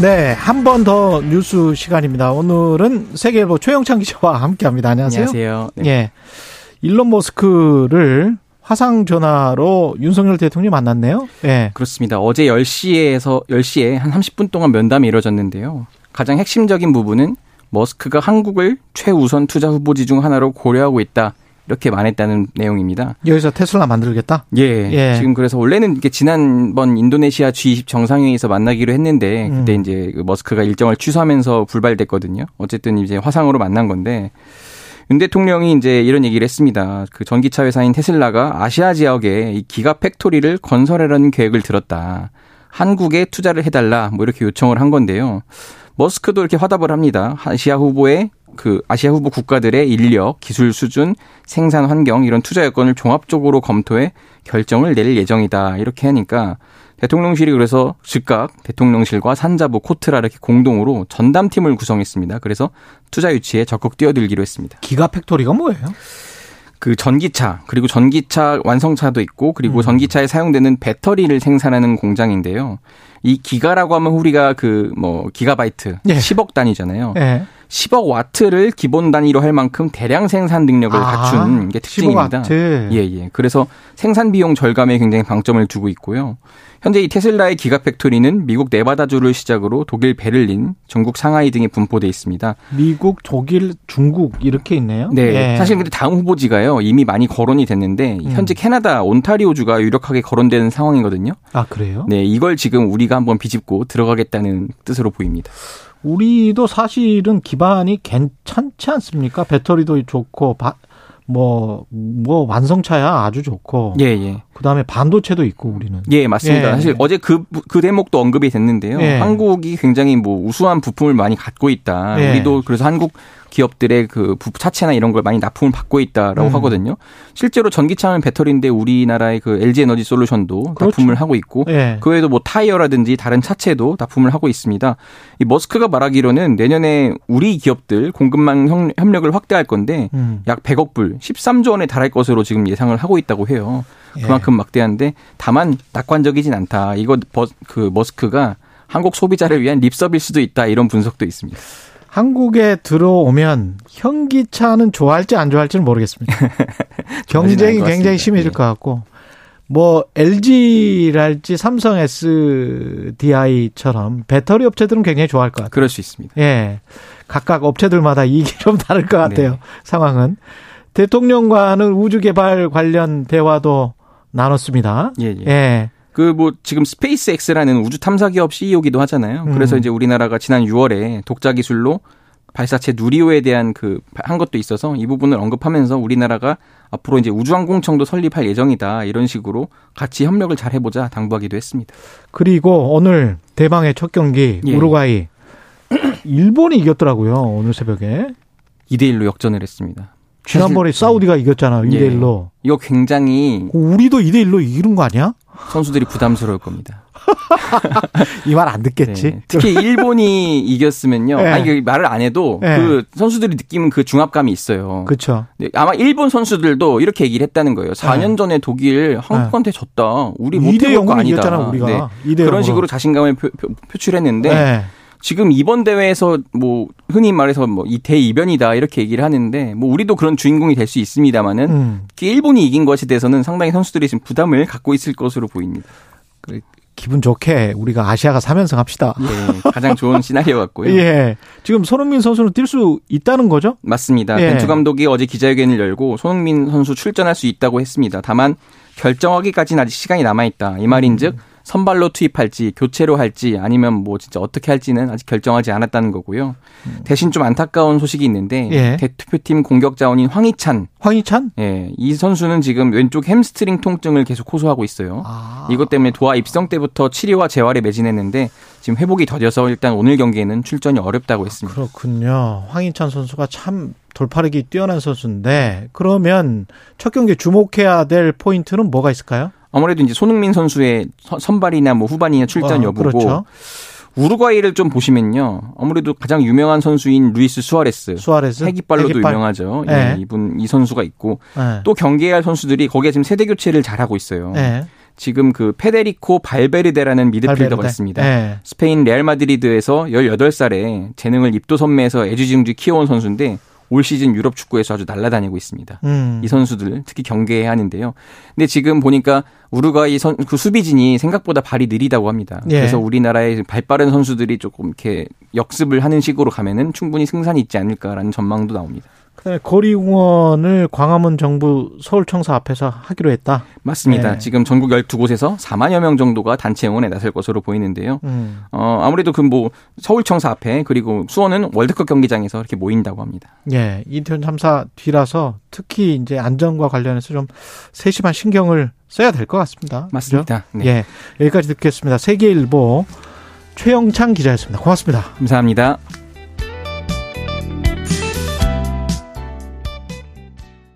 네, 한 번 더 뉴스 시간입니다. 오늘은 세계일보 최영창 기자와 함께합니다. 안녕하세요. 안녕하세요. 네. 예, 일론 머스크를 화상 전화로 윤석열 대통령이 만났네요. 예. 그렇습니다. 어제 10시에서 10시에 한 30분 동안 면담이 이루어졌는데요. 가장 핵심적인 부분은 머스크가 한국을 최우선 투자 후보지 중 하나로 고려하고 있다. 이렇게 말했다는 내용입니다. 여기서 테슬라 만들겠다? 예. 예. 지금 그래서 원래는 이게 지난번 인도네시아 G20 정상회의에서 만나기로 했는데 그때 음. 이제 그 머스크가 일정을 취소하면서 불발됐거든요. 어쨌든 이제 화상으로 만난 건데 윤 대통령이 이제 이런 얘기를 했습니다. 그 전기차 회사인 테슬라가 아시아 지역에 이 기가 팩토리를 건설하려는 계획을 들었다. 한국에 투자를 해달라 뭐 이렇게 요청을 한 건데요. 머스크도 이렇게 화답을 합니다. 아시아 후보의 그 아시아 후보 국가들의 인력, 기술 수준, 생산 환경 이런 투자 여건을 종합적으로 검토해 결정을 내릴 예정이다. 이렇게 하니까 대통령실이 그래서 즉각 대통령실과 산자부 코트라 이렇게 공동으로 전담팀을 구성했습니다. 그래서 투자 유치에 적극 뛰어들기로 했습니다. 기가 팩토리가 뭐예요? 그 전기차 그리고 전기차 완성차도 있고 그리고 음. 전기차에 사용되는 배터리를 생산하는 공장인데요. 이 기가라고 하면 우리가 그 뭐 기가바이트 예. 10억 단위잖아요. 예. 10억 와트를 기본 단위로 할 만큼 대량 생산 능력을 아, 갖춘 게 특징입니다. 예, 예. 그래서 생산 비용 절감에 굉장히 방점을 두고 있고요. 현재 이 테슬라의 기가 팩토리는 미국 네바다주를 시작으로 독일 베를린, 중국 상하이 등에 분포돼 있습니다. 미국, 독일, 중국 이렇게 있네요. 네. 예. 사실 근데 다음 후보지가요. 이미 많이 거론이 됐는데 음. 현재 캐나다 온타리오주가 유력하게 거론되는 상황이거든요. 아, 그래요? 네, 이걸 지금 우리가 한번 비집고 들어가겠다는 뜻으로 보입니다. 우리도 사실은 기반이 괜찮지 않습니까? 배터리도 좋고 뭐, 뭐, 완성차야 아주 좋고. 예, 예. 그 다음에 반도체도 있고, 우리는. 예, 맞습니다. 예. 사실 어제 그, 그 대목도 언급이 됐는데요. 예. 한국이 굉장히 뭐 우수한 부품을 많이 갖고 있다. 예. 우리도 그래서 한국 기업들의 그 차체나 이런 걸 많이 납품을 받고 있다라고 음. 하거든요. 실제로 전기차는 배터리인데 우리나라의 그 LG 에너지 솔루션도 그렇죠. 납품을 하고 있고 네. 그 외에도 뭐 타이어라든지 다른 차체도 납품을 하고 있습니다. 이 머스크가 말하기로는 내년에 우리 기업들 공급망 협력을 확대할 건데 음. 약 100억 불, 13조 원에 달할 것으로 지금 예상을 하고 있다고 해요. 예. 그만큼 예. 막대한데 다만 낙관적이진 않다. 이거 그 머스크가 한국 소비자를 위한 립서비일 수도 있다 이런 분석도 있습니다. 한국에 들어오면 현기차는 좋아할지 안 좋아할지는 모르겠습니다. 경쟁이 굉장히 심해질 네. 것 같고 뭐 LG랄지 삼성 SDI처럼 배터리 업체들은 굉장히 좋아할 것 같아요. 그럴 수 있습니다. 예. 각각 업체들마다 이익이 좀 다를 것 같아요. 네. 상황은. 대통령과는 우주 개발 관련 대화도 나눴습니다. 예, 예. 예. 그뭐 지금 스페이스X라는 우주 탐사 기업 CEO기도 하잖아요. 그래서 음. 이제 우리나라가 지난 6월에 독자 기술로 발사체 누리호에 대한 그 한 것도 있어서 이 부분을 언급하면서 우리나라가 앞으로 이제 우주항공청도 설립할 예정이다 이런 식으로 같이 협력을 잘 해보자 당부하기도 했습니다. 그리고 오늘 대망의 첫 경기 예. 우루과이 일본이 이겼더라고요 오늘 새벽에 2대 1로 역전을 했습니다. 지난번에 사우디가 이겼잖아요 2대 1로. 예. 이거 굉장히 우리도 2대 1로 이기는 거 아니야? 선수들이 부담스러울 겁니다. 이 말 안 듣겠지. 네. 특히 일본이 이겼으면요. 네. 아니 말을 안 해도 네. 그 선수들이 느끼는 그 중압감이 있어요. 그렇죠. 아마 일본 선수들도 이렇게 얘기를 했다는 거예요. 4년 전에 독일 한국한테 졌다. 우리 못해볼 거 아니다. 우리가. 네. 그런 식으로 자신감을 표, 표, 표출했는데 지금 이번 대회에서 뭐 흔히 말해서 뭐 이 대이변이다 이렇게 얘기를 하는데 뭐 우리도 그런 주인공이 될 수 있습니다만은 음. 일본이 이긴 것에 대해서는 상당히 선수들이 지금 부담을 갖고 있을 것으로 보입니다. 그 기분 좋게 우리가 아시아가 3연승 합시다. 예, 가장 좋은 시나리오 같고요. 예. 지금 손흥민 선수는 뛸 수 있다는 거죠? 맞습니다. 예. 벤투 감독이 어제 기자회견을 열고 손흥민 선수 출전할 수 있다고 했습니다. 다만 결정하기까지는 아직 시간이 남아 있다. 이 말인즉 음. 선발로 투입할지 교체로 할지 아니면 뭐 진짜 어떻게 할지는 아직 결정하지 않았다는 거고요. 음. 대신 좀 안타까운 소식이 있는데 예. 대표팀 공격 자원인 황희찬. 황희찬? 예. 이 선수는 지금 왼쪽 햄스트링 통증을 계속 호소하고 있어요. 아. 이것 때문에 도하 입성 때부터 치료와 재활에 매진했는데 지금 회복이 더뎌서 일단 오늘 경기에는 출전이 어렵다고 했습니다. 그렇군요. 황희찬 선수가 참 돌파력이 뛰어난 선수인데 그러면 첫 경기 주목해야 될 포인트는 뭐가 있을까요? 아무래도 이제 손흥민 선수의 선발이나 뭐 후반이나 출전 어, 여부고 그렇죠. 우루과이를 좀 보시면요. 아무래도 가장 유명한 선수인 루이스 수아레스. 수아레스. 핵이발로도 핵이발. 유명하죠. 네. 예, 이분 이 선수가 있고 네. 또 경기할 선수들이 거기에 지금 세대 교체를 잘 하고 있어요. 네. 지금 그 페데리코 발베르데라는 미드필더가 발베르데. 있습니다. 네. 스페인 레알 마드리드에서 18살에 재능을 입도 선매에서 애지중지 키워온 선수인데 올 시즌 유럽 축구에서 아주 날아다니고 있습니다. 음. 이 선수들 특히 경계해야 하는데요. 근데 지금 보니까 우루과이 선, 그 수비진이 생각보다 발이 느리다고 합니다. 예. 그래서 우리나라의 발 빠른 선수들이 조금 이렇게 역습을 하는 식으로 가면은 충분히 승산이 있지 않을까라는 전망도 나옵니다. 그다음에 거리응원을 광화문 정부 서울청사 앞에서 하기로 했다. 맞습니다. 네. 지금 전국 12곳에서 4만여 명 정도가 단체 응원에 나설 것으로 보이는데요. 음. 어, 아무래도 그 뭐 서울청사 앞에 그리고 수원은 월드컵 경기장에서 이렇게 모인다고 합니다. 예. 이태원 참사 뒤라서 특히 이제 안전과 관련해서 좀 세심한 신경을 써야 될 것 같습니다. 맞습니다. 네. 예. 여기까지 듣겠습니다. 세계일보 최영창 기자였습니다. 고맙습니다. 감사합니다.